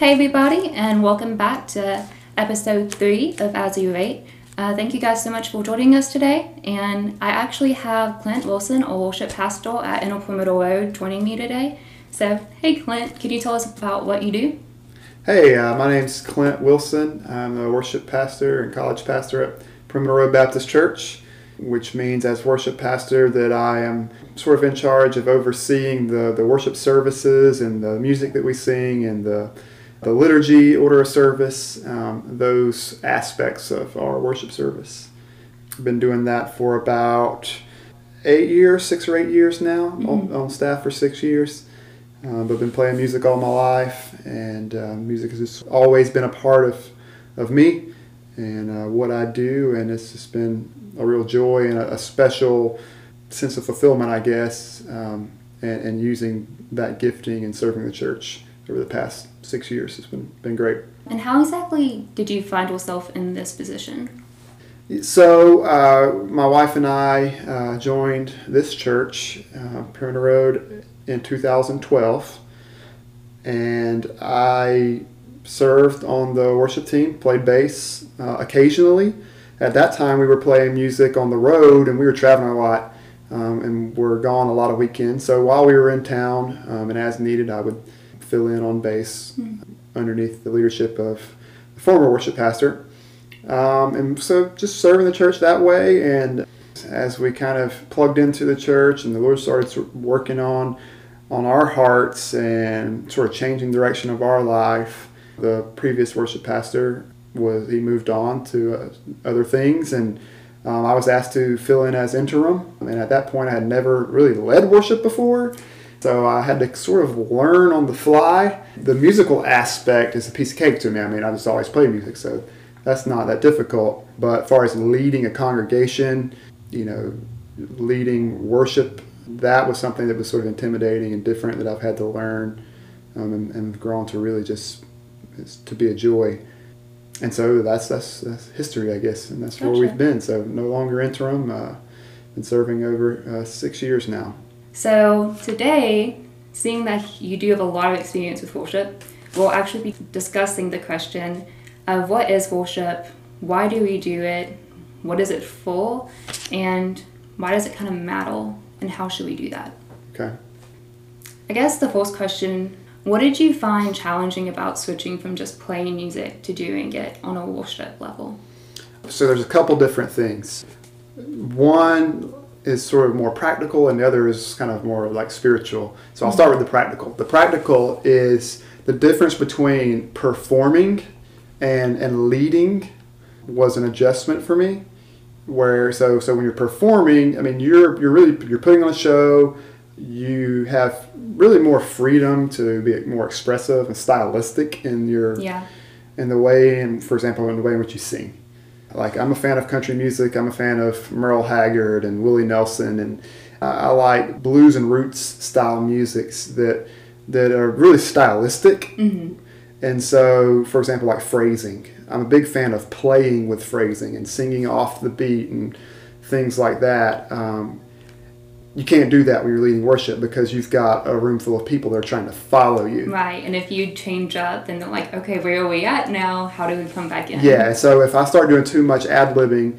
Hey, everybody, and welcome back to episode three of As You Rate. Uh, thank you guys so much for joining us today. And I actually have Clint Wilson, a worship pastor at Inner Perimeter Road, joining me today. So, hey, Clint, can you tell us about what you do? Hey, uh, my name's Clint Wilson. I'm a worship pastor and college pastor at Perimeter Road Baptist Church, which means as worship pastor that I am sort of in charge of overseeing the, the worship services and the music that we sing and the, the liturgy, order of service, um, those aspects of our worship service. I've been doing that for about eight years, six or eight years now, mm-hmm. on, on staff for six years. Uh, but I've been playing music all my life, and uh, music has always been a part of, of me and uh, what I do, and it's just been a real joy and a, a special sense of fulfillment, I guess, um, and, and, using that gifting and serving the church over the past six years has been, been great. And how exactly did you find yourself in this position? So, uh, my wife and I uh, joined this church, uh, Road, in 2012, and I served on the worship team, played bass uh, occasionally. At that time, we were playing music on the road, and we were traveling a lot, um, and we're gone a lot of weekends. So while we were in town, um, and as needed, I would fill in on bass mm-hmm. underneath the leadership of the former worship pastor. Um, and so just serving the church that way and as we kind of plugged into the church and the Lord started working on on our hearts and sort of changing direction of our life. The previous worship pastor was he moved on to uh, other things and um, I was asked to fill in as interim and at that point I had never really led worship before so I had to sort of learn on the fly. The musical aspect is a piece of cake to me. I mean I just always played music so that's not that difficult but as far as leading a congregation you know, leading worship, that was something that was sort of intimidating and different that I've had to learn um, and, and grown to really just to be a joy. And so that's, that's, that's history, I guess, and that's gotcha. where we've been. So no longer interim, uh, been serving over uh, six years now. So today, seeing that you do have a lot of experience with worship, we'll actually be discussing the question of what is worship, why do we do it, what is it for, and why does it kind of matter, and how should we do that? Okay. I guess the first question what did you find challenging about switching from just playing music to doing it on a worship level? So there's a couple different things. One is sort of more practical, and the other is kind of more like spiritual. So I'll start with the practical. The practical is the difference between performing and, and leading was an adjustment for me where so so when you're performing i mean you're you're really you're putting on a show you have really more freedom to be more expressive and stylistic in your yeah in the way and for example in the way in which you sing like i'm a fan of country music i'm a fan of merle haggard and willie nelson and i like blues and roots style musics that that are really stylistic mm-hmm. and so for example like phrasing I'm a big fan of playing with phrasing and singing off the beat and things like that. Um, you can't do that when you're leading worship because you've got a room full of people that are trying to follow you. Right, and if you change up, then they're like, okay, where are we at now? How do we come back in? Yeah, so if I start doing too much ad libbing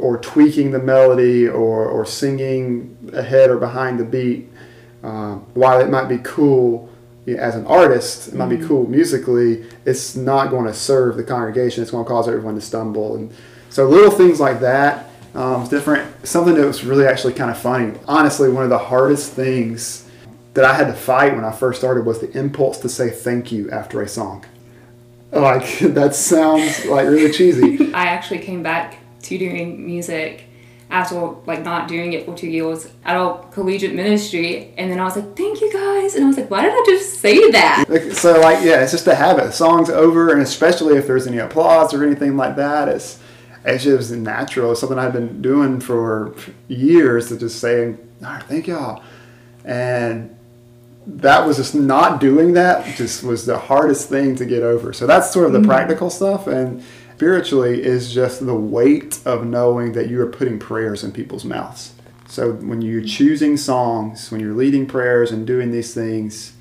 or tweaking the melody or, or singing ahead or behind the beat, um, while it might be cool you know, as an artist, it might mm-hmm. be cool musically, it's not going to serve the congregation. It's going to cause everyone to stumble. And so little things like that, um, different. Something that was really actually kind of funny. Honestly, one of the hardest things that I had to fight when I first started was the impulse to say thank you after a song. Like that sounds like really cheesy. I actually came back to doing music after like not doing it for two years at our collegiate ministry and then I was like thank you guys and I was like why did I just say that so like yeah it's just a habit the song's over and especially if there's any applause or anything like that it's it's just natural. It's something I've been doing for years to just saying all right thank y'all. And that was just not doing that just was the hardest thing to get over. So that's sort of the mm-hmm. practical stuff. And spiritually is just the weight of knowing that you are putting prayers in people's mouths. So when you're choosing songs, when you're leading prayers and doing these things,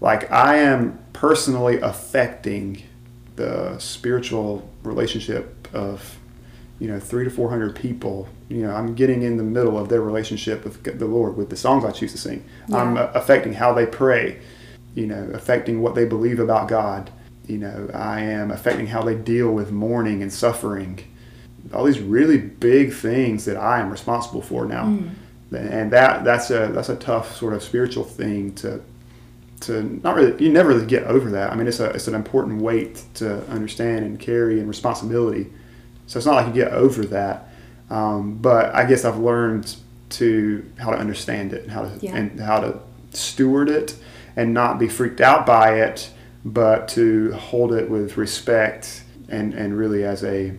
like I am personally affecting the spiritual relationship of you know three to four hundred people you know i'm getting in the middle of their relationship with the lord with the songs i choose to sing. Yeah. i'm affecting how they pray you know affecting what they believe about god. You know i am affecting how they deal with mourning and suffering. All these really big things that i am responsible for now. Mm. and that that's a that's a tough sort of spiritual thing to to not really you never really get over that. I mean it's a it's an important weight to understand and carry and responsibility so it's not like you get over that. Um, but I guess I've learned to how to understand it and how to yeah. and how to steward it and not be freaked out by it, but to hold it with respect and, and really as a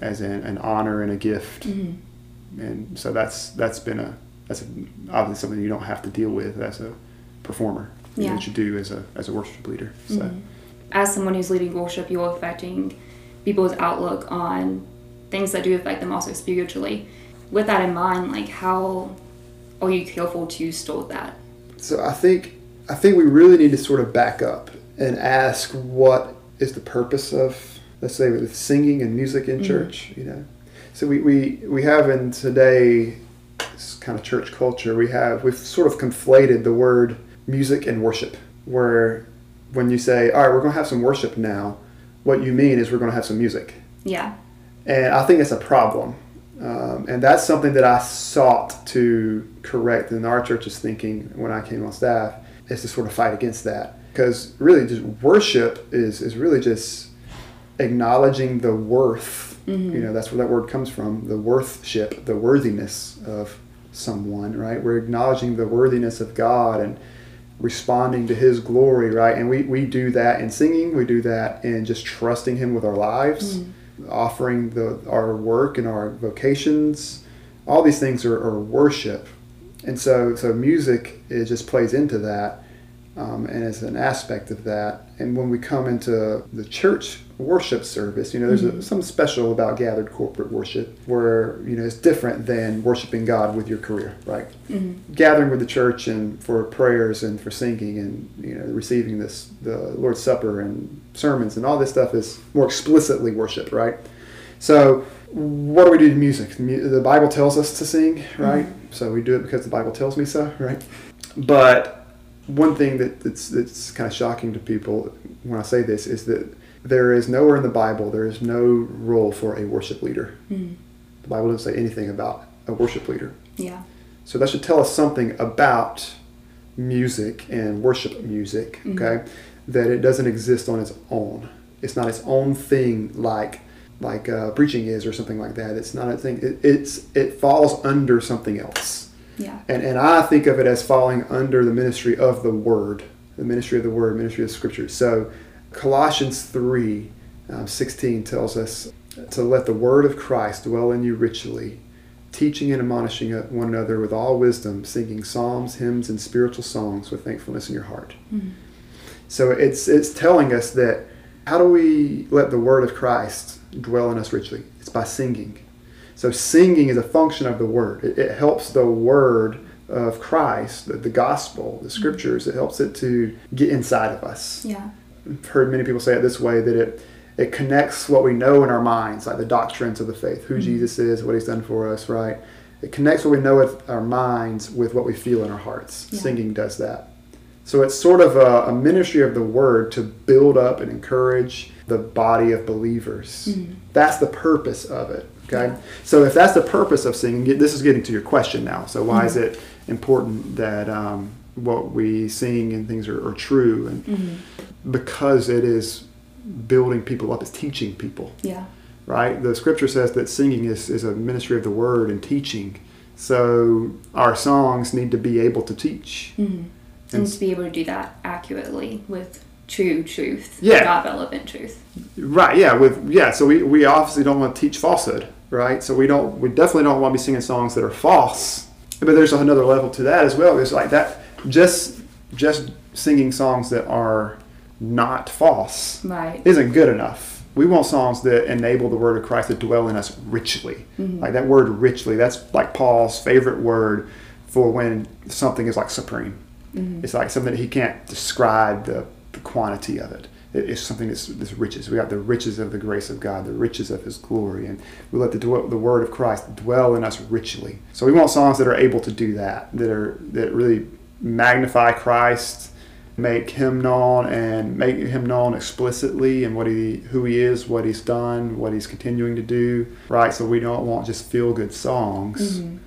as an, an honor and a gift. Mm-hmm. And so that's that's been a that's a, obviously something you don't have to deal with as a performer. Yeah. That you do as a as a worship leader. So. Mm-hmm. As someone who's leading worship, you're affecting people's outlook on things that do affect them also spiritually. With that in mind, like how are you careful to store that? So I think I think we really need to sort of back up and ask what is the purpose of let's say with singing and music in mm-hmm. church, you know. So we, we, we have in today kind of church culture, we have we've sort of conflated the word music and worship, where when you say, All right, we're gonna have some worship now, what you mean is we're going to have some music. Yeah. And I think it's a problem. Um, and that's something that I sought to correct in our church's thinking when I came on staff is to sort of fight against that. Because really, just worship is, is really just acknowledging the worth. Mm-hmm. You know, that's where that word comes from the worthship, the worthiness of someone, right? We're acknowledging the worthiness of God and responding to his glory, right? And we, we do that in singing, we do that in just trusting him with our lives, mm offering the our work and our vocations. All these things are, are worship. And so so music it just plays into that um, and is an aspect of that. And when we come into the church worship service, you know, there's mm-hmm. a, something special about gathered corporate worship where, you know, it's different than worshiping God with your career, right? Mm-hmm. Gathering with the church and for prayers and for singing and, you know, receiving this, the Lord's Supper and sermons and all this stuff is more explicitly worship, right? So, what do we do to music? The Bible tells us to sing, right? Mm-hmm. So we do it because the Bible tells me so, right? But one thing that, that's that's kind of shocking to people when I say this is that there is nowhere in the Bible there is no role for a worship leader. Mm. The Bible doesn't say anything about a worship leader. Yeah. So that should tell us something about music and worship music. Mm-hmm. Okay, that it doesn't exist on its own. It's not its own thing like like uh, preaching is or something like that. It's not a thing. It, it's it falls under something else. Yeah. And, and I think of it as falling under the ministry of the Word, the ministry of the Word, ministry of Scripture. So Colossians 3 um, 16 tells us to let the Word of Christ dwell in you richly, teaching and admonishing one another with all wisdom, singing psalms, hymns, and spiritual songs with thankfulness in your heart. Mm-hmm. So it's, it's telling us that how do we let the Word of Christ dwell in us richly? It's by singing. So singing is a function of the word. It, it helps the word of Christ, the, the, gospel, the scriptures. It helps it to get inside of us. Yeah, I've heard many people say it this way that it it connects what we know in our minds, like the doctrines of the faith, who mm-hmm. Jesus is, what He's done for us, right? It connects what we know with our minds with what we feel in our hearts. Yeah. Singing does that. So it's sort of a, a, ministry of the word to build up and encourage the body of believers. Mm-hmm. That's the purpose of it. Okay, so if that's the purpose of singing, this is getting to your question now. So why mm-hmm. is it important that um, what we sing and things are, are true? And mm-hmm. because it is building people up, it's teaching people. Yeah. Right. The scripture says that singing is, is a ministry of the word and teaching. So our songs need to be able to teach. Mm-hmm. And, and to be able to do that accurately with true truth, yeah, not relevant truth. Right. Yeah. With yeah. So we, we obviously don't want to teach falsehood right? So we don't, we definitely don't want to be singing songs that are false. But there's another level to that as well. It's like that, just just singing songs that are not false right. isn't good enough. We want songs that enable the word of Christ to dwell in us richly. Mm-hmm. Like that word richly, that's like Paul's favorite word for when something is like supreme. Mhm. It's like something that he can't describe the, the quantity of it. It- It's something that's, that's riches. We got the riches of the grace of God, the riches of His glory, and we let the, dwell, the word of Christ dwell in us richly. So we want songs that are able to do that, that are that really magnify Christ, make Him known, and make Him known explicitly and what He, who He is, what He's done, what He's continuing to do. Right. So we don't want just feel good songs, Mhm.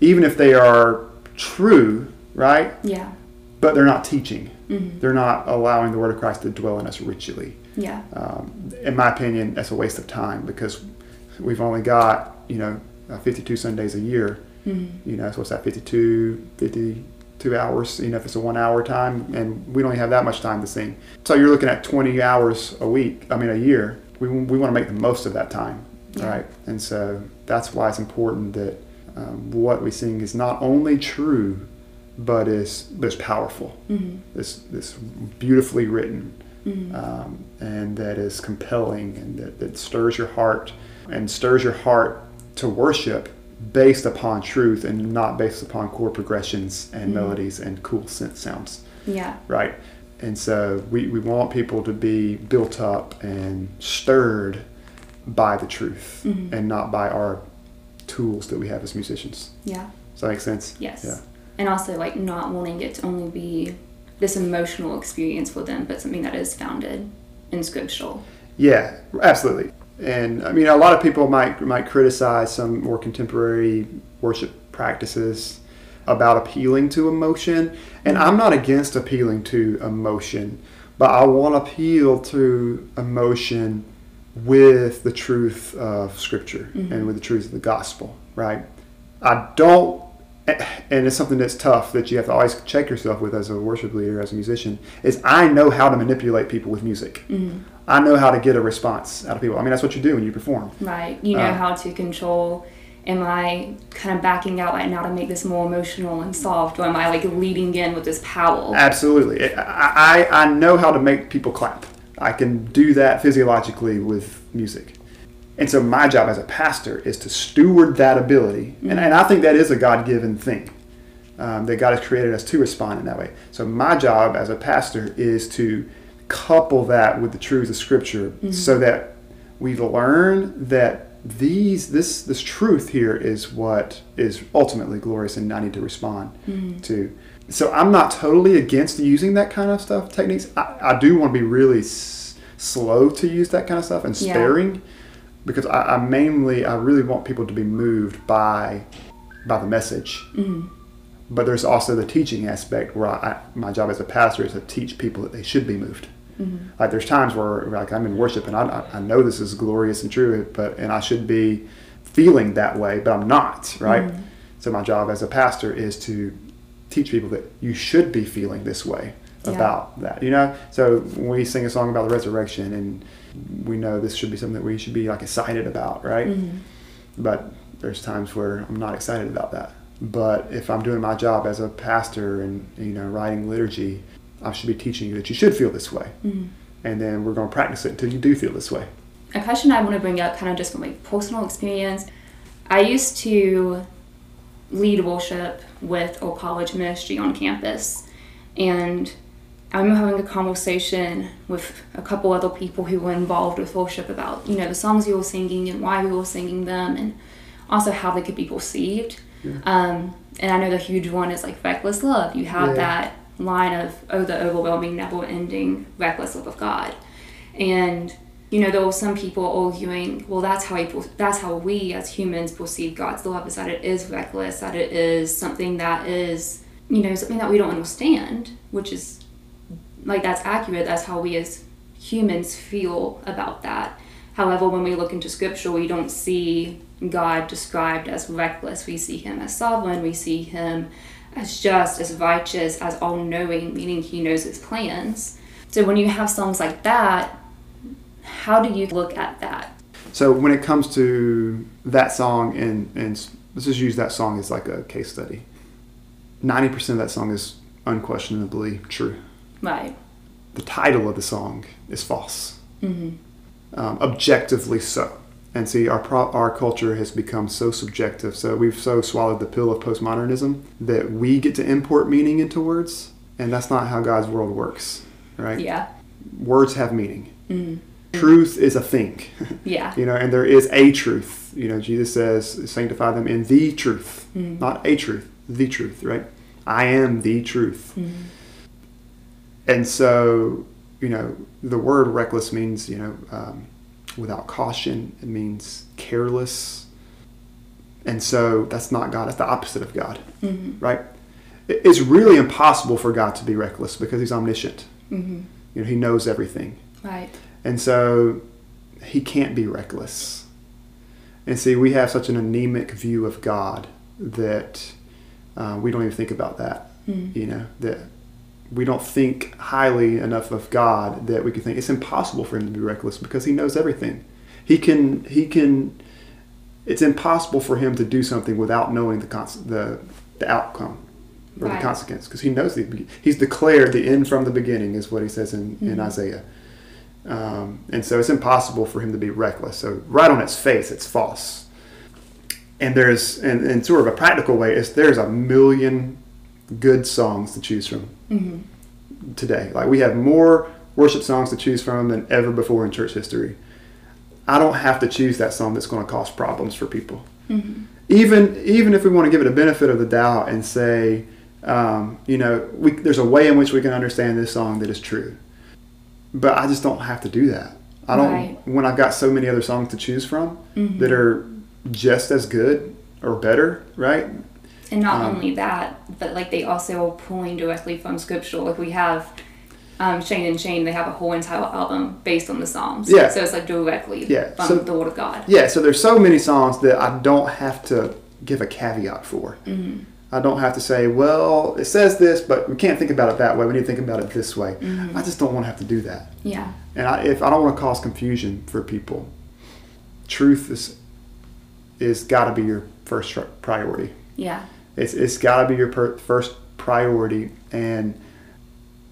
even if they are true. Right Yeah. But they're not teaching. Mhm. They're not allowing the Word of Christ to dwell in us richly. Yeah. Um, in my opinion, that's a waste of time because we've only got, you know, uh, 52 Sundays a year. Mhm. You know, so what's that, 52, 52 hours, you know, if it's a one hour time, and we don't even have that much time to sing. So you're looking at 20 hours a week, I mean, a year. We, we want to make the most of that time, Yeah. right? And so that's why it's important that um, what we sing is not only true, but is, but is powerful Mhm. this this beautifully written Mhm. um, and that is compelling and that, that stirs your heart and stirs your heart to worship based upon truth and not based upon chord progressions and Mhm. melodies and cool synth sounds Yeah. right and so we, we want people to be built up and stirred by the truth Mhm. and not by our tools that we have as musicians Yeah. does that make sense Yes. Yeah. And also like not wanting it to only be this emotional experience for them, but something that is founded in scriptural. Yeah, absolutely. And I mean, a lot of people might might criticize some more contemporary worship practices about appealing to emotion, and I'm not against appealing to emotion, but I want to appeal to emotion with the truth of Scripture Mhm. and with the truth of the gospel, right? I don't, and it's something that's tough that you have to always check yourself with as a worship leader, as a musician, is I know how to manipulate people with music. Mhm. I know how to get a response out of people. I mean, that's what you do when you perform. Right. You know Uh, how to control. Am I kind of backing out right now to make this more emotional and soft, or am I like leading in with this power? Absolutely. I, I, I know how to make people clap. I can do that physiologically with music. And so my job as a pastor is to steward that ability. And, and I think that is a God given thing. Um, that God has created us to respond in that way. So my job as a pastor is to couple that with the truths of Scripture, so that we learn that these this this truth here is what is ultimately glorious, and I need to respond to. So I'm not totally against using that kind of stuff techniques. I, I do want to be really s- slow to use that kind of stuff and Yeah. Because I, I mainly I really want people to be moved by by the message. Mhm. But there's also the teaching aspect where I, my job as a pastor is to teach people that they should be moved. Mhm. Like there's times where like I'm in worship and I, I know this is glorious and true, but and I should be feeling that way, but I'm not, right? Mhm. So my job as a pastor is to teach people that you should be feeling this way Yeah. about that. You know, so we sing a song about the resurrection and we know this should be something that we should be like excited about, right? Mhm. But there's times where I'm not excited about that. But if I'm doing my job as a pastor and you know writing liturgy, I should be teaching you that you should feel this way, Mhm. and then we're going to practice it until you do feel this way. a question I want to bring up, kind of just from my personal experience. I used to lead worship with a college ministry on campus, and I remember having a conversation with a couple other people who were involved with worship about you know the songs we were singing and why we were singing them, and also how they could be perceived. Yeah. Um, and I know the huge one is like reckless love. You have Yeah. that line of oh the overwhelming, never-ending reckless love of God, and you know, there were some people arguing, well, that's how he, that's how we as humans perceive God's love is that it is reckless, that it is something that is, you know, something that we don't understand, which is like that's accurate. That's how we as humans feel about that. However, when we look into Scripture, we don't see God described as reckless. We see Him as sovereign. We see Him as just, as righteous, as all-knowing, meaning He knows His plans. So when you have songs like that how do you look at that? So when it comes to that song, and and let's just use that song as like a case study. Ninety percent of that song is unquestionably true. Right. The title of the song is false, Mm-hmm. um, objectively so. And see, our pro- our culture has become so subjective. So we've so swallowed the pill of postmodernism that we get to import meaning into words, and that's not how God's world works, right? Yeah. Words have meaning. Mm. Truth is a thing, Yeah. you know, and there is a truth. You know, Jesus says, "Sanctify them in the truth, Mm. not a truth, the truth." Right? I am the truth. Mm. And so, you know, the word reckless means, you know, um, without caution. It means careless. And so that's not God. it's the opposite of God, Mhm. right? It's really impossible for God to be reckless because He's omniscient. Mhm. You know, He knows everything. Right. And so He can't be reckless. And see, we have such an anemic view of God that uh, we don't even think about that Mm. you know that we don't think highly enough of God that we can think it's impossible for him to be reckless because he knows everything. He can he can it's impossible for him to do something without knowing the cons- the the outcome or Right. the consequence because he knows the he's declared the end from the beginning is what he says in, in Mhm. Isaiah. Um, and so it's impossible for him to be reckless. So right on its face, it's false. And there's, and in sort of a practical way, is there's a million good songs to choose from Mhm. today. Like we have more worship songs to choose from than ever before in church history. I don't have to choose that song that's going to cause problems for people. Mhm. Even even if we want to give it a benefit of the doubt and say, um, you know, we, there's a way in which we can understand this song that is true. But I just don't have to do that. I don't Right. when I've got so many other songs to choose from Mhm. that are just as good or better, right? And not Um, only that, but like they also are pulling directly from scripture. Like we have um, Shane and Shane, they have a whole entire album based on the Psalms. Yeah. So it's like directly Yeah, from so- the Word of God. Yeah, so there's so many songs that I don't have to give a caveat for. Mhm. I don't have to say, well, it says this, but we can't think about it that way. We need to think about it this way. Mhm. I just don't want to have to do that. Yeah. And I, if I don't want to cause confusion for people, truth is is got to be your first priority. Yeah. It's it's got to be your per- first priority, and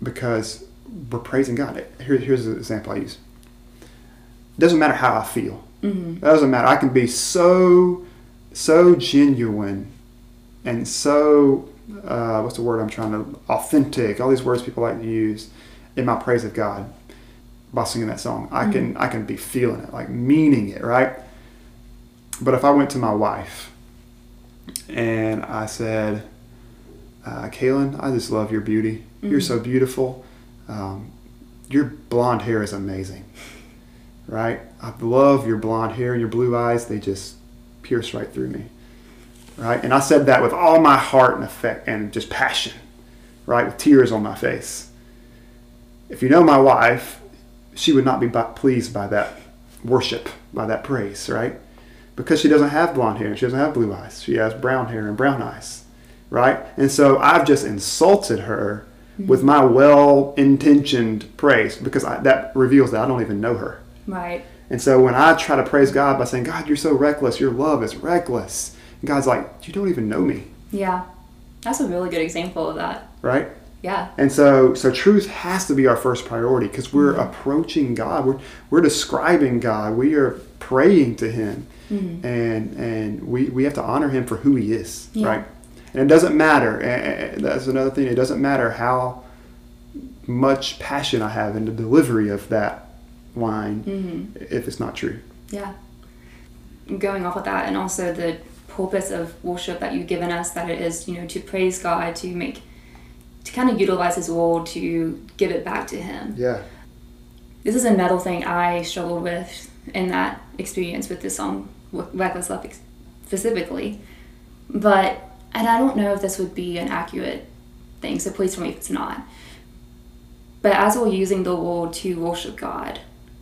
because we're praising God. Here, here's an example I use. It doesn't matter how I feel. hmm It doesn't matter. I can be so so genuine and so uh, what's the word I'm trying to authentic. All these words people like to use in my praise of God by singing that song. I can I can be feeling it, like meaning it, right? But if I went to my wife and I said, uh, "Kaylin, I just love your beauty. You're Mhm. so beautiful. Um, your blonde hair is amazing." right? I love your blonde hair and your blue eyes. They just pierce right through me, right? And I said that with all my heart and effect and just passion, right? With tears on my face. If you know my wife, she would not be pleased by that worship, by that praise, right? Because she doesn't have blonde hair and she doesn't have blue eyes. She has brown hair and brown eyes, right? And so I've just insulted her mm-hmm. with my well-intentioned praise because I, that reveals that I don't even know her. Right. And so when I try to praise God by saying, God, you're so reckless, your love is reckless, and God's like, you don't even know me, Yeah. That's a really good example of that. right? Yeah. And so, so truth has to be our first priority because we're mm-hmm. approaching God. We're, we're describing God. We are praying to Him, Mhm. and and we, we have to honor Him for who He is, Yeah. right? And it doesn't matter. and That's another thing. It doesn't matter how much passion I have in the delivery of that line hmm if it's not true. Yeah. Going off of that, and also the purpose of worship that you've given us, that it is, you know, to praise God, to make, to kind of utilize His word, to give it back to Him. Yeah. This is another thing I struggled with in that experience with this song, Reckless Love ex- specifically. But, and I don't know if this would be an accurate thing, so please tell me if it's not. But as we're using the word to worship God,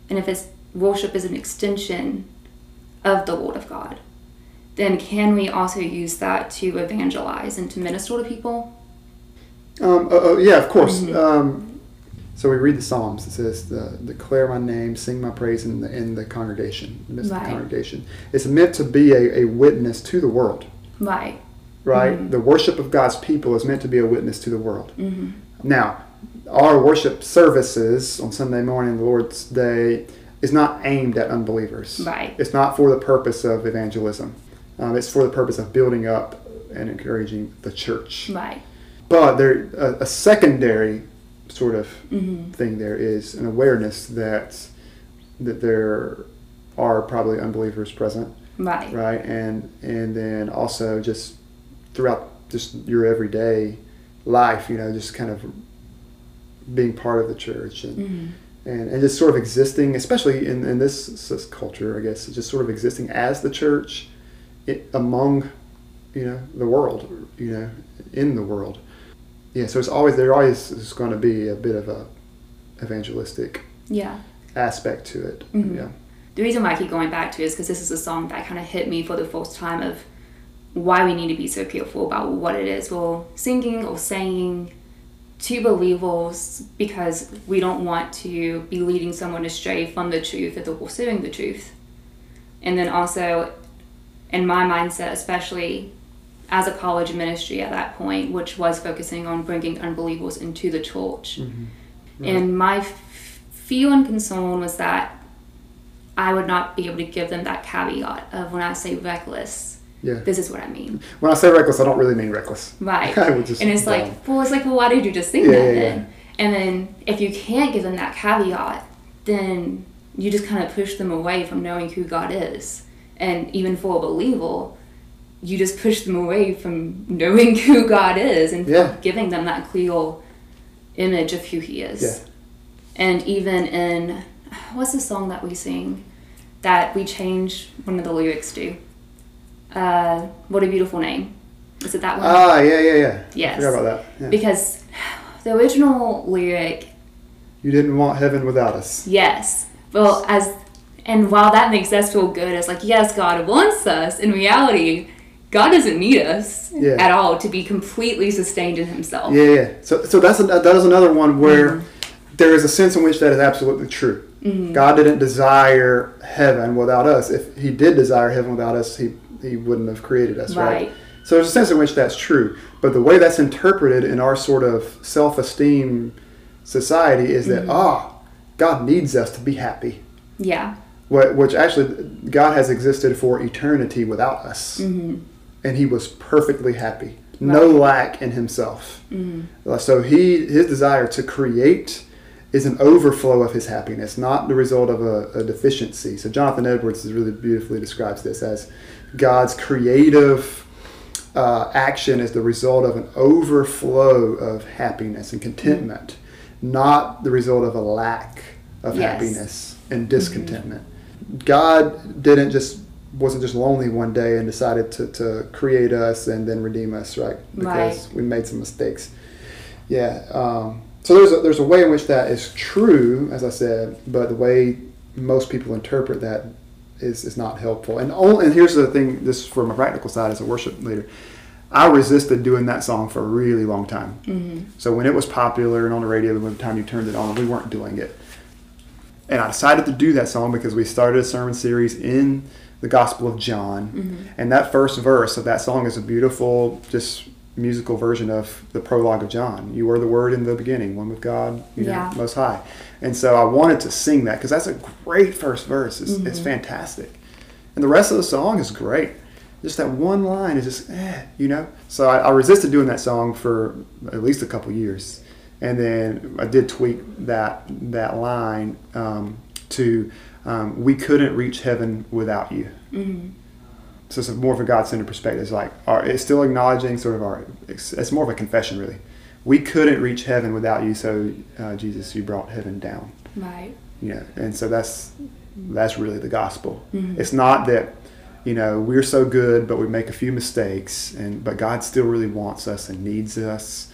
and if it's worship is an extension of the word of God, then can we also use that to evangelize and to minister to people? Um, oh, oh, yeah, of course. Mhm. Um, so we read the Psalms. It says, "Declare my name, sing my praise in the in the congregation, in the Right. the congregation." It's meant to be a, a witness to the world, Right. right? Mhm. The worship of God's people is meant to be a witness to the world. hmm Now, our worship services on Sunday morning, the Lord's Day, is not aimed at unbelievers. Right. It's not for the purpose of evangelism. Um, it's for the purpose of building up and encouraging the church. Right. But there, a, a secondary sort of Mm-hmm. thing there is an awareness that that there are probably unbelievers present, Right. right? And and then also just throughout just your everyday life, you know, just kind of being part of the church and Mm-hmm. and, and just sort of existing, especially in, in this, this culture, I guess, just sort of existing as the church it, among, you know, the world, you know, in the world. Yeah, so it's always there always is going to be a bit of a evangelistic Yeah. aspect to it. Mhm. Yeah, The reason why I keep going back to it is because this is a song that kind of hit me for the first time of why we need to be so careful about what it is we're singing or saying to believers because we don't want to be leading someone astray from the truth if they're pursuing the truth. And then also, in my mindset, especially as a college ministry at that point, which was focusing on bringing unbelievers into the church. Mm-hmm. And my f- fear and concern was that I would not be able to give them that caveat of when I say reckless, yeah. this is what I mean. When I say reckless, I don't really mean reckless. Right. I would just and it's dumb. like, well, it's like, well, why did you just sing Yeah, that yeah, then? And then if you can't give them that caveat, then you just kind of push them away from knowing who God is. And even for a believer, you just push them away from knowing who God is and Yeah. giving them that clear image of who He is. Yeah. And even in, what's the song that we sing that we change one of the lyrics to? Uh, what a beautiful name. Is it that one? Ah, yeah, yeah, yeah. Yes. I forgot about that. Yeah. because the original lyric, you didn't want heaven without us. yes, well, as and while that makes us feel good, it's like yes, God wants us. In reality, God doesn't need us Yeah. at all to be completely sustained in Himself. Yeah, yeah. So, so that's a, that is another one where mm-hmm. there is a sense in which that is absolutely true. Mm-hmm. God didn't desire heaven without us. If He did desire heaven without us, He He wouldn't have created us, right? Right. So there's a sense in which that's true. But the way that's interpreted in our sort of self-esteem society is that mm-hmm. ah, God needs us to be happy. Yeah, Wh- Which actually, God has existed for eternity without us, and He was perfectly happy, no lack in Himself. Uh, So He, His desire to create, is an overflow of His happiness, not the result of a, a deficiency. So Jonathan Edwards really beautifully describes this as God's creative uh, action is the result of an overflow of happiness and contentment, not the result of a lack of Yes. happiness and discontentment. God didn't just wasn't just lonely one day and decided to, to create us and then redeem us, right? Because we made some mistakes. Yeah. Um, so there's a, there's a way in which that is true, as I said, but the way most people interpret that is, is not helpful. And only, and here's the thing, this is from a practical side as a worship leader. I resisted doing that song for a really long time. So when it was popular and on the radio, the time you turned it on, we weren't doing it. And I decided to do that song because we started a sermon series in the Gospel of John. And that first verse of that song is a beautiful, just musical version of the prologue of John. You were the Word in the beginning, one with God, you know, Yeah. Most High. And so I wanted to sing that because that's a great first verse. It's, it's fantastic. And the rest of the song is great. Just that one line is just, eh, you know? So I, I resisted doing that song for at least a couple years. And then I did tweak that, that line um, to, um, we couldn't reach heaven without you. So it's more of a God-centered perspective. It's like our, it's still acknowledging sort of our. It's, it's more of a confession, really. We couldn't reach heaven without you, so uh, Jesus, you brought heaven down. right. You know, and so that's that's really the gospel. It's not that you know we're so good, but we make a few mistakes, and but God still really wants us and needs us.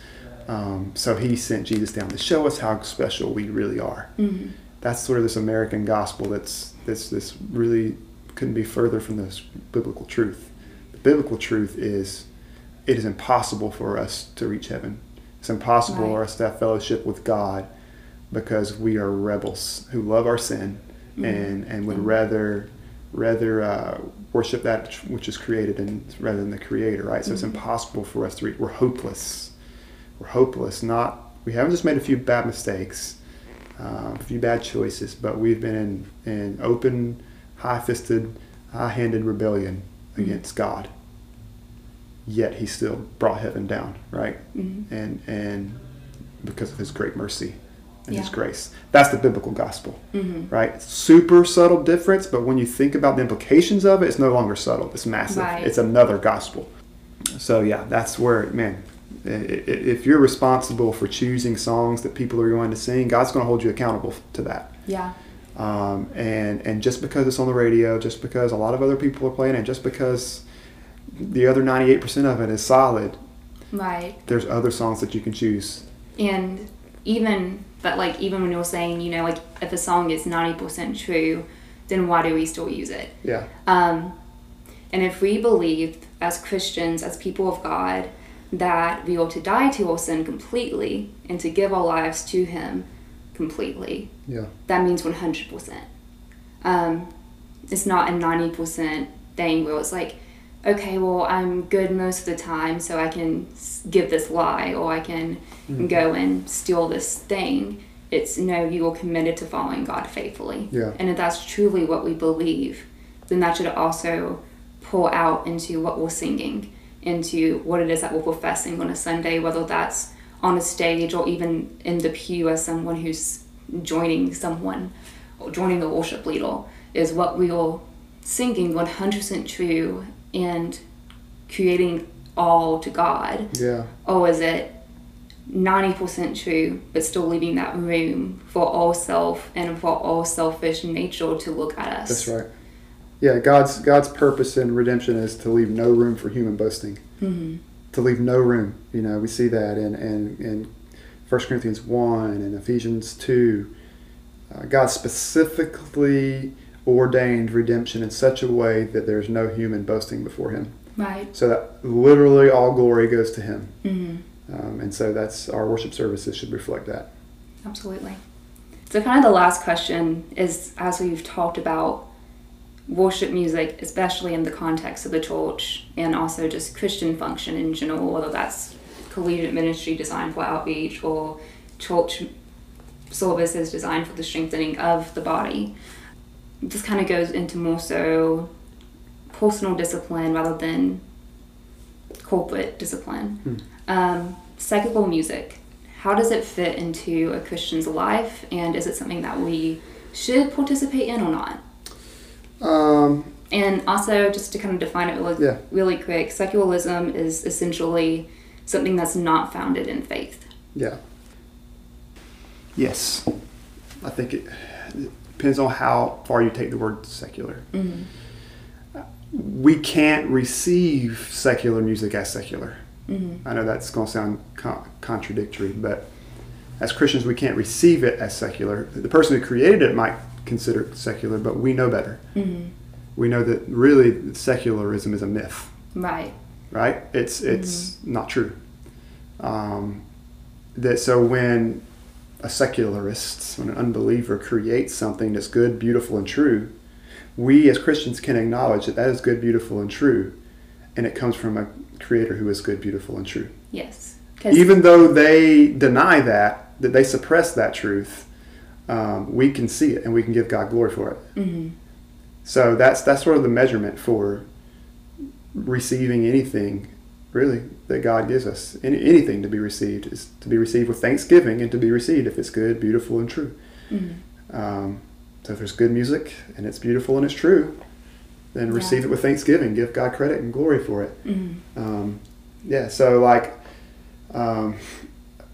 Um, so He sent Jesus down to show us how special we really are. That's sort of this American gospel. That's that's this really couldn't be further from this biblical truth. The biblical truth is it is impossible for us to reach heaven. It's impossible for us to have fellowship with God because we are rebels who love our sin and, and would rather rather uh, worship that which is created and rather than the creator right? So it's impossible for us to reach we're hopeless. We're hopeless. Not we haven't just made a few bad mistakes uh, a few bad choices, but we've been in, in open, high fisted, high handed rebellion Mhm. against God. Yet he still brought heaven down, right? Mhm. And, and because of his great mercy and his grace. That's the biblical gospel, Mhm. right? Super subtle difference, but when you think about the implications of it, it's no longer subtle. It's massive. Right. It's another gospel. So yeah, that's where man. If you're responsible for choosing songs that people are going to sing, God's going to hold you accountable to that. Yeah. Um, and and just because it's on the radio, just because a lot of other people are playing it, just because the other 98% of it is solid, Right. there's other songs that you can choose. And even but like even when you're saying, you know, like if a song is ninety percent true, then why do we still use it? Yeah. Um, and if we believe as Christians, as people of God, that we ought to die to our sin completely and to give our lives to Him completely, Yeah. that means 100%. Um, it's not a 90% thing where it's like, okay, well, I'm good most of the time, so I can give this lie or I can go and steal this thing. It's no, you are committed to following God faithfully. Yeah. And if that's truly what we believe, then that should also pour out into what we're singing, into what it is that we're professing on a Sunday, whether that's on a stage or even in the pew as someone who's joining someone or joining the worship leader, is what we are singing 100% true and creating all to God? Yeah. Or is it 90% true, but still leaving that room for all self and for all selfish nature to look at us? That's right. Yeah, God's God's purpose in redemption is to leave no room for human boasting. hmm To leave no room. You know, we see that in in, in 1 Corinthians 1 and Ephesians 2. Uh, God specifically ordained redemption in such a way that there's no human boasting before him. Right. So that literally all glory goes to him. hmm Um, and so that's our worship services should reflect that. Absolutely. So, kind of the last question is as we've talked about worship music, especially in the context of the church and also just Christian function in general, whether that's collegiate ministry designed for outreach or church services designed for the strengthening of the body. This kind of goes into more so personal discipline rather than corporate discipline. Um, secular music, how does it fit into a Christian's life, and is it something that we should participate in or not? Um, And also, just to kind of define it really, Yeah. really quick, secularism is essentially something that's not founded in faith. Yeah. Yes. I think it, it depends on how far you take the word secular. Mm-hmm. We can't receive secular music as secular. Mm-hmm. I know that's going to sound con- contradictory, but as Christians, we can't receive it as secular. The person who created it might consider it secular, but we know better. Mm-hmm. We know that really secularism is a myth. Right. right? It's it's not true. Um, that so when a secularist, when an unbeliever creates something that's good, beautiful, and true, we as Christians can acknowledge that that is good, beautiful, and true, and it comes from a Creator who is good, beautiful, and true. Yes. Even though they deny that, that they suppress that truth, um, we can see it and we can give God glory for it. Mhm. So that's that's sort of the measurement for receiving anything, really, that God gives us. Any, anything to be received is to be received with thanksgiving and to be received if it's good, beautiful, and true. Mhm. Um, so if there's good music and it's beautiful and it's true, then Yeah. receive it with thanksgiving. Give God credit and glory for it. Mhm. Um, yeah, so like, um,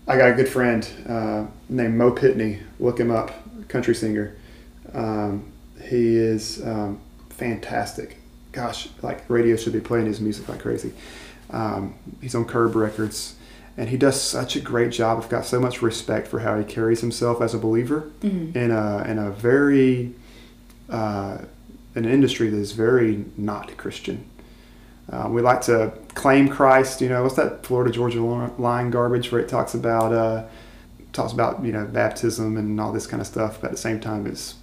I got a good friend uh, named Mo Pitney. Look him up, country singer. Um, he is um, fantastic. Gosh, like radio should be playing his music like crazy. Um, he's on Curb Records, and he does such a great job. I've got so much respect for how he carries himself as a believer Mhm. in a in a very uh, an industry that is very not Christian. Uh, we like to claim Christ. You know, what's that Florida Georgia line garbage where it talks about uh, talks about you know baptism and all this kind of stuff, but at the same time it's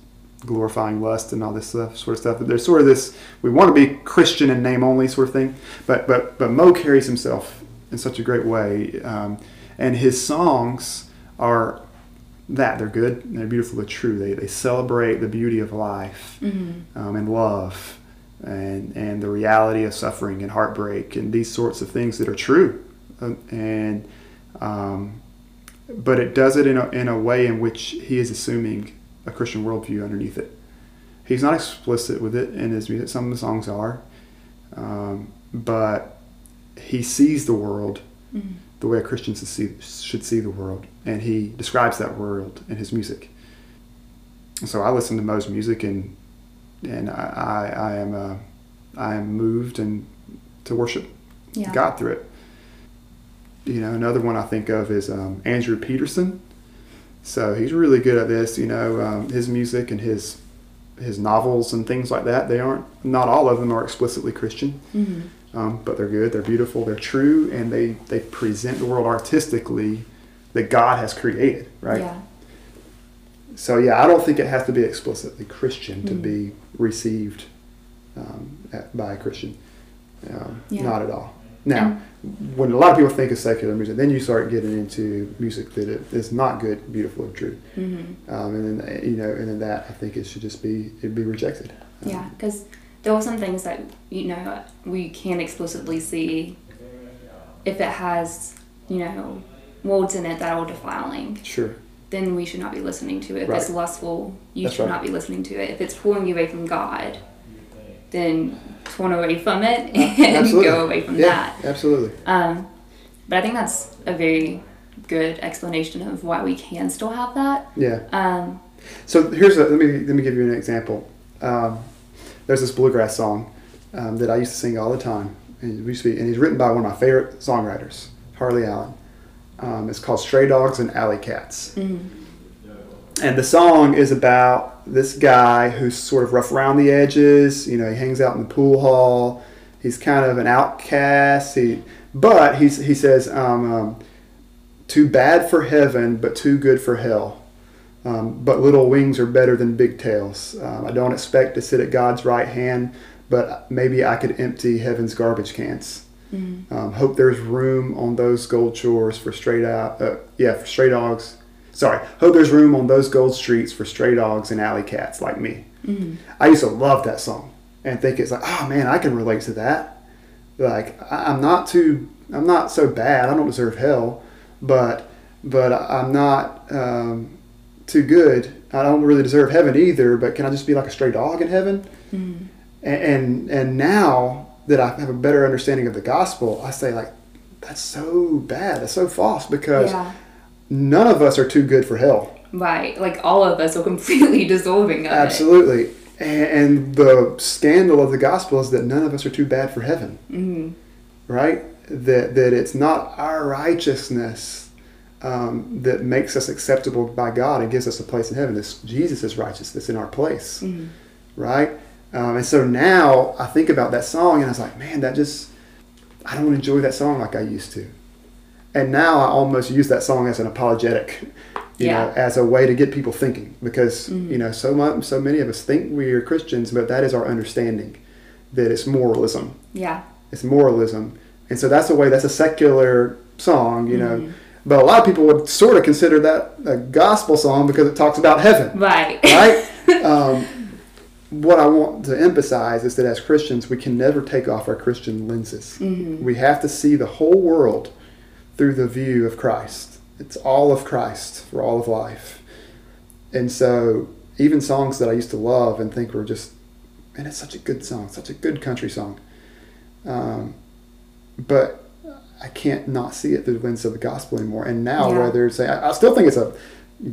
glorifying lust and all this stuff, sort of stuff. But there's sort of this we want to be Christian in name only sort of thing. But but but Mo carries himself in such a great way, um, and his songs are that. They're good, they're beautiful, they're true. They, they celebrate the beauty of life Mm-hmm. um, and love and, and the reality of suffering and heartbreak and these sorts of things that are true. And um, but it does it in a, in a way in which he is assuming a Christian worldview underneath it. He's not explicit with it in his music. Some of the songs are, um, but he sees the world Mm-hmm. the way a Christian should see, should see the world, and he describes that world in his music. So I listen to Mo's music, and and I, I, I am uh, I am moved and to worship Yeah. God through it. You know, another one I think of is um, Andrew Peterson. So he's really good at this. You know, um, his music and his his novels and things like that. They aren't not all of them are explicitly Christian, Mm-hmm. um, but they're good. They're beautiful. They're true, and they they present the world artistically that God has created. Right. Yeah. So yeah, I don't think it has to be explicitly Christian to Mm. be received um, at, by a Christian. Um, Yeah. Not at all. Now, when a lot of people think of secular music, then you start getting into music that it- is not good, beautiful, and true. Mm-hmm. Um, and then uh, you know, and then that I think it should just be it'd be rejected. Um, Yeah, because there are some things that you know we can't explicitly see if it has you know words in it that are defiling, Sure. Then we should not be listening to it. If it's lustful, you That's should right. not be listening to it. If it's pulling you away from God, then turn away from it and Absolutely. go away from yeah, that. absolutely. Um, but I think that's a very good explanation of why we can still have that. Yeah. Um, So here's a, let me let me give you an example. Um, there's this bluegrass song um, that I used to sing all the time, and it used to be, and he's written by one of my favorite songwriters, Harley Allen. Um, it's called "Stray Dogs and Alley Cats," mhm. and the song is about this guy who's sort of rough around the edges. You know, he hangs out in the pool hall. He's kind of an outcast. He, but he's he says, um, um, "Too bad for heaven, but too good for hell." Um, but little wings are better than big tails. Um, I don't expect to sit at God's right hand, but maybe I could empty heaven's garbage cans. Mhm. Um, hope there's room on those gold shores for stray out, uh, yeah, for stray dogs. Sorry, hope there's room on those gold streets for stray dogs and alley cats like me. Mhm. I used to love that song and think it's like, oh man, I can relate to that. Like I- I'm not too, I'm not so bad. I don't deserve hell, but but I'm not um, too good. I don't really deserve heaven either. But can I just be like a stray dog in heaven? Mhm. And and, and now that I have a better understanding of the gospel, I say like, that's so bad. That's so false because Yeah. none of us are too good for hell. Right. Like all of us are completely deserving of it. Absolutely. And, and the scandal of the gospel is that none of us are too bad for heaven, hmm right? That, that it's not our righteousness um, that makes us acceptable by God and gives us a place in heaven. It's Jesus' righteousness in our place, hmm right? Um, and so now I think about that song and I was like, man, that just, I don't enjoy that song like I used to. And now I almost use that song as an apologetic, you Yeah. know, as a way to get people thinking because Mhm. you know so much, so many of us think we are Christians, but that is our understanding that it's moralism. Yeah. It's moralism, and so that's a way. That's a secular song, you know. Mhm. But a lot of people would sort of consider that a gospel song because it talks about heaven Right. right? um, what I want to emphasize is that as Christians, we can never take off our Christian lenses. hmm We have to see the whole world through the view of Christ. It's all of Christ for all of life. And so, even songs that I used to love and think were just, man, it's such a good song, such a good country song. Um, but I can't not see it through the lens of the gospel anymore. And now, Yeah. whether it's, I, I still think it's a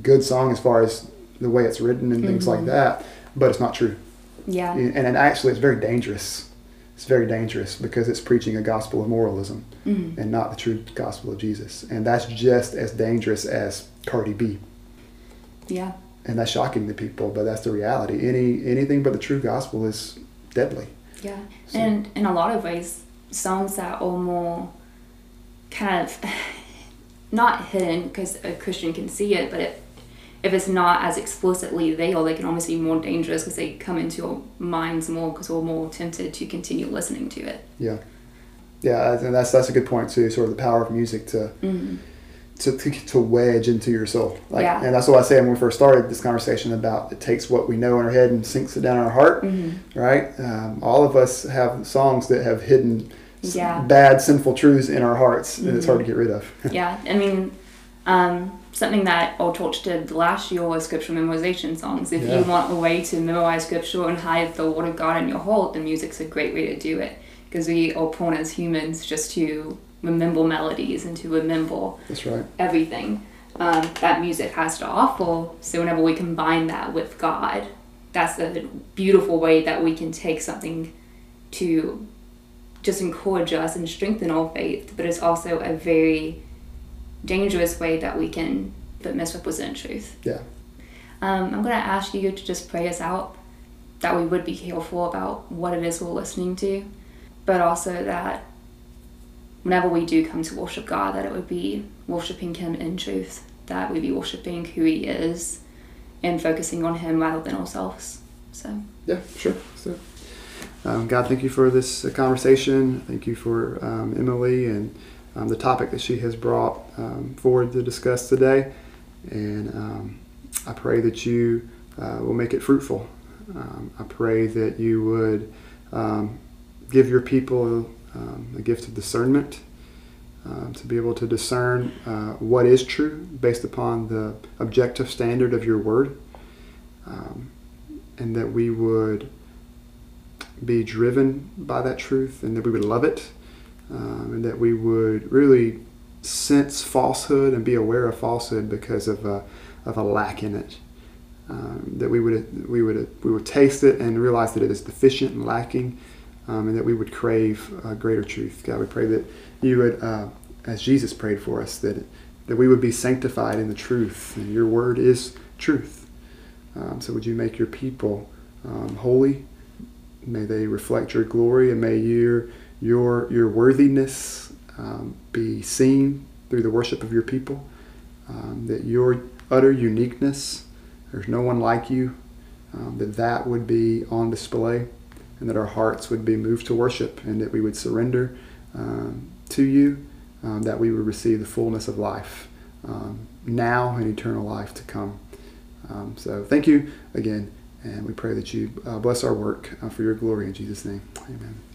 good song as far as the way it's written and things like Mhm. that, but it's not true. Yeah. And, and actually, it's very dangerous. It's very dangerous because it's preaching a gospel of moralism hmm and not the true gospel of Jesus. And that's just as dangerous as Cardi B. Yeah. And that's shocking to people, but that's the reality. Any anything but the true gospel is deadly. Yeah. So- And in a lot of ways, songs that are more kind of not hidden because a Christian can see it, but it, if it's not as explicitly there, they can almost be more dangerous because they come into your minds more because we're more tempted to continue listening to it. Yeah. Yeah, and that's that's a good point too. Sort of the power of music to Mm. to, to, to wedge into your soul. Like, Yeah. And that's what I said when we first started this conversation about it takes what we know in our head and sinks it down in our heart, Mm-hmm. right? Um, all of us have songs that have hidden Yeah. bad, sinful truths in our hearts, and it's hard to get rid of. yeah, I mean, um, something that Old Church did last year was scripture memorization songs. If Yeah. you want a way to memorize scripture and hide the Word of God in your heart, then music's a great way to do it. Because we are prone as humans just to remember melodies and to remember That's right. everything um, that music has to offer. So whenever we combine that with God, that's a beautiful way that we can take something to just encourage us and strengthen our faith, but it's also a very dangerous way that we can but misrepresent truth. Yeah. Um, I'm going to ask you to just pray us out, that we would be careful about what it is we're listening to, but also that whenever we do come to worship God, that it would be worshiping Him in truth, that we be worshiping who He is and focusing on Him rather than ourselves. So, Yeah, sure. So, um, God, thank you for this conversation. Thank you for um, Emily and the topic that she has brought um, forward to discuss today. And um, I pray that you uh, will make it fruitful. Um, I pray that you would um, give your people um, a gift of discernment. Um, to be able to discern uh, what is true based upon the objective standard of your word. Um, and that we would be driven by that truth and that we would love it um, and that we would really sense falsehood and be aware of falsehood because of a, of a lack in it. Um, that we would we would we would taste it and realize that it is deficient and lacking um, and that we would crave greater truth. God we pray that you would uh, as Jesus prayed for us that that we would be sanctified in the truth and your word is truth. Um, so would you make your people um, holy? May they reflect your glory, and may your your your worthiness um, be seen through the worship of your people. Um, that your utter uniqueness, there's no one like you. Um, that that would be on display, and that our hearts would be moved to worship, and that we would surrender um, to you. Um, that we would receive the fullness of life now and eternal life to come. Um, so thank you again, and we pray that you uh, bless our work uh, for your glory in Jesus' name. Amen.